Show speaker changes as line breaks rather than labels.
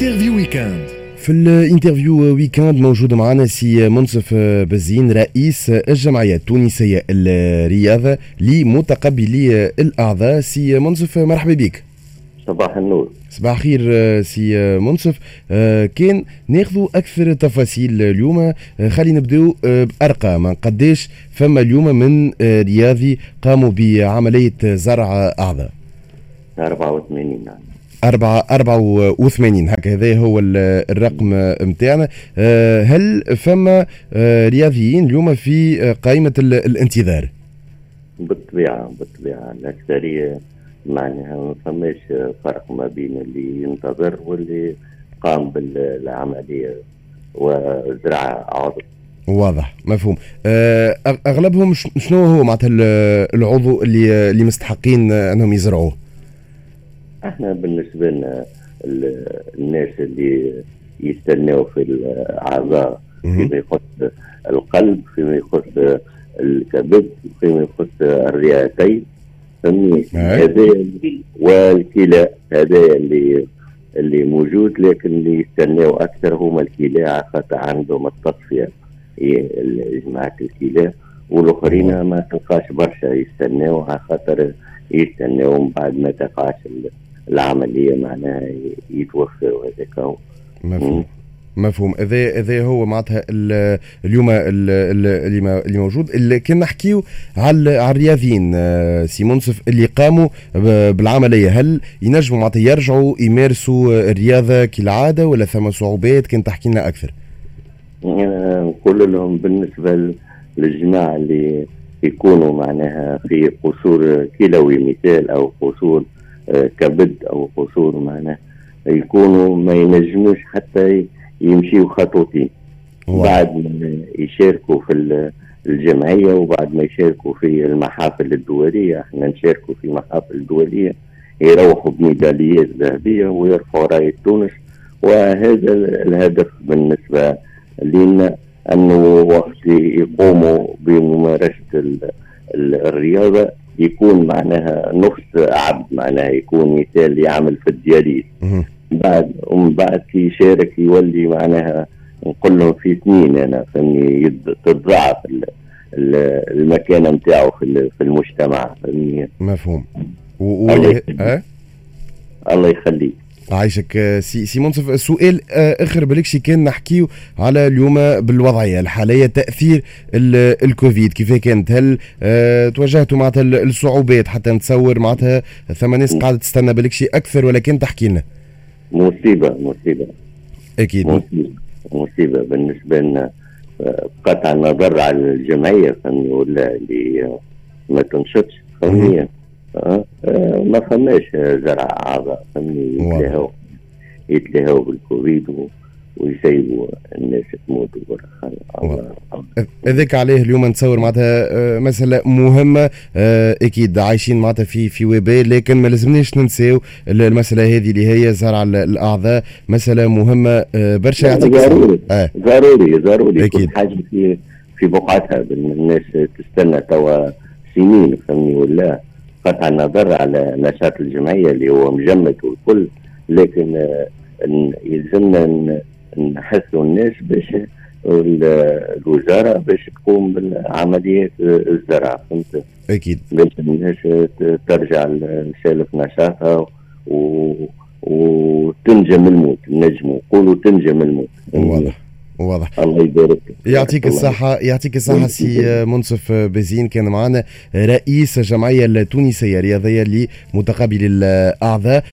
Interview week-end
في ال interview week-end موجود معنا سي منصف بزين رئيس الجمعية التونسية الرياضه لمتقبلي الأعضاء. سي منصف مرحبا بك.
صباح النور.
صباح الخير سي منصف. كان ناخذ أكثر تفاصيل اليوم. خلينا نبدأو بأرقام. قداش فما اليوم من رياضي قاموا بعملية زرع أعضاء؟
84 نعم
أربعة أربعة وثمانين. هكا هذا هو الرقم نتاعنا هل فما رياضيين اليوم في قائمة الانتظار؟
بالطبيعة بالطبيعة. الأكثرية معناها ما فماش فرق ما بين اللي ينتظر واللي قام بالعملية. وزرع عضو
واضح مفهوم. أغلبهم شنو هو معناتها العضو اللي اللي مستحقين أنهم يزرعوه؟
إحنا بالنسبة لنا الناس اللي يستناو في الأعضاء فيما يخص القلب فيما يخص الكبد فيما يخص الرئتين فهمني؟ هذا والكلى هذا اللي اللي موجود لكن اللي يستناو أكثر هما الكلى خاطر عندهم التصفيه جماعة الكلى. والآخرين ما تلقاش برشا يستناو خاطر يستناو من بعد ما تقعش العملية معناها يتوفوا هذاك
مفهوم. مفهوم. هذا هذا هو معناتها اليوم اللي موجود. اللي كنا نحكيو على على الرياضيين سي منصف اللي قاموا بالعملية. هل ينجموا معناتها يرجعوا يمارسوا الرياضة كالعادة ولا ثم صعوبات؟ كنت تحكي لنا أكثر؟
نقول لهم بالنسبة للجماعة اللي يكونوا معناها في قصور كلوي مثال أو قصور كبد أو قصور معناه. يكونوا ما ينجموش حتى يمشيوا خطوتين. بعد ما يشاركوا في الجمعية وبعد ما يشاركوا في المحافل الدولية. إحنا نشاركوا في محافل دوليه يروحوا بميداليات ذهبية ويرفعوا رايه تونس وهذا الهدف بالنسبة لنا أنه وقت يقوموا بممارسة الرياضة. يكون معناها نص عبد معناها يكون مثال يعمل في الدياليز. بعد ومن بعد كي يشارك يولي معناها نقول لهم في اثنين أنا فهمني تتضاعف المكانة نتاعو في المجتمع فهمني.
مفهوم.
و... الله, أه؟ الله يخليك.
عايشك سي سي منصف سؤال آخر بالكشي كان نحكيو على اليوم بالوضعية الحالية تأثير الكوفيد كيف كانت؟ هل آه تواجهتوا معناتها الصعوبات حتى نتصور معناتها ثم ناس قاعدة تستنى بالكشي أكثر ولكن تحكي لنا؟
مصيبة مصيبة.
أكيد.
مصيبة مصيبة بالنسبة لنا. قطع النظر على الجمعية فهمني ولا اللي ما تنشطش فهمني أه؟ أه ما فماش زرع اعضاء فهمني يتلهوا يتلهوا بالكوفيد ويسيبوا الناس تموت
هذاك عليه اليوم نتصور معناتها مسألة مهمة أكيد عايشين معناتها في في وباء لكن ما لازمناش ننساو المسألة هذه اللي هي زرع الأعضاء مسألة مهمة برشا
يعطيك ضروري آه. ضروري ضروري أكيد. كل حاجة في في بقعتها الناس تستنى توا سنين فهمني ولا قطع النظر على نشاط الجمعية اللي هو مجمد والكل لكن يلزمنا نحثوا الناس باش الوزارة باش تقوم بعمليات الزرع فهمت؟
أكيد.
باش الناس ترجع لسالف نشاطها و... وتنجم الموت نجموا نقولوا تنجم الموت.
واضح. واضح.
الله يبارك
يعطيك الصحة يعطيك الصحة سي منصف بزين كان معنا رئيس الجمعية التونسية الرياضية لمتقابل الأعضاء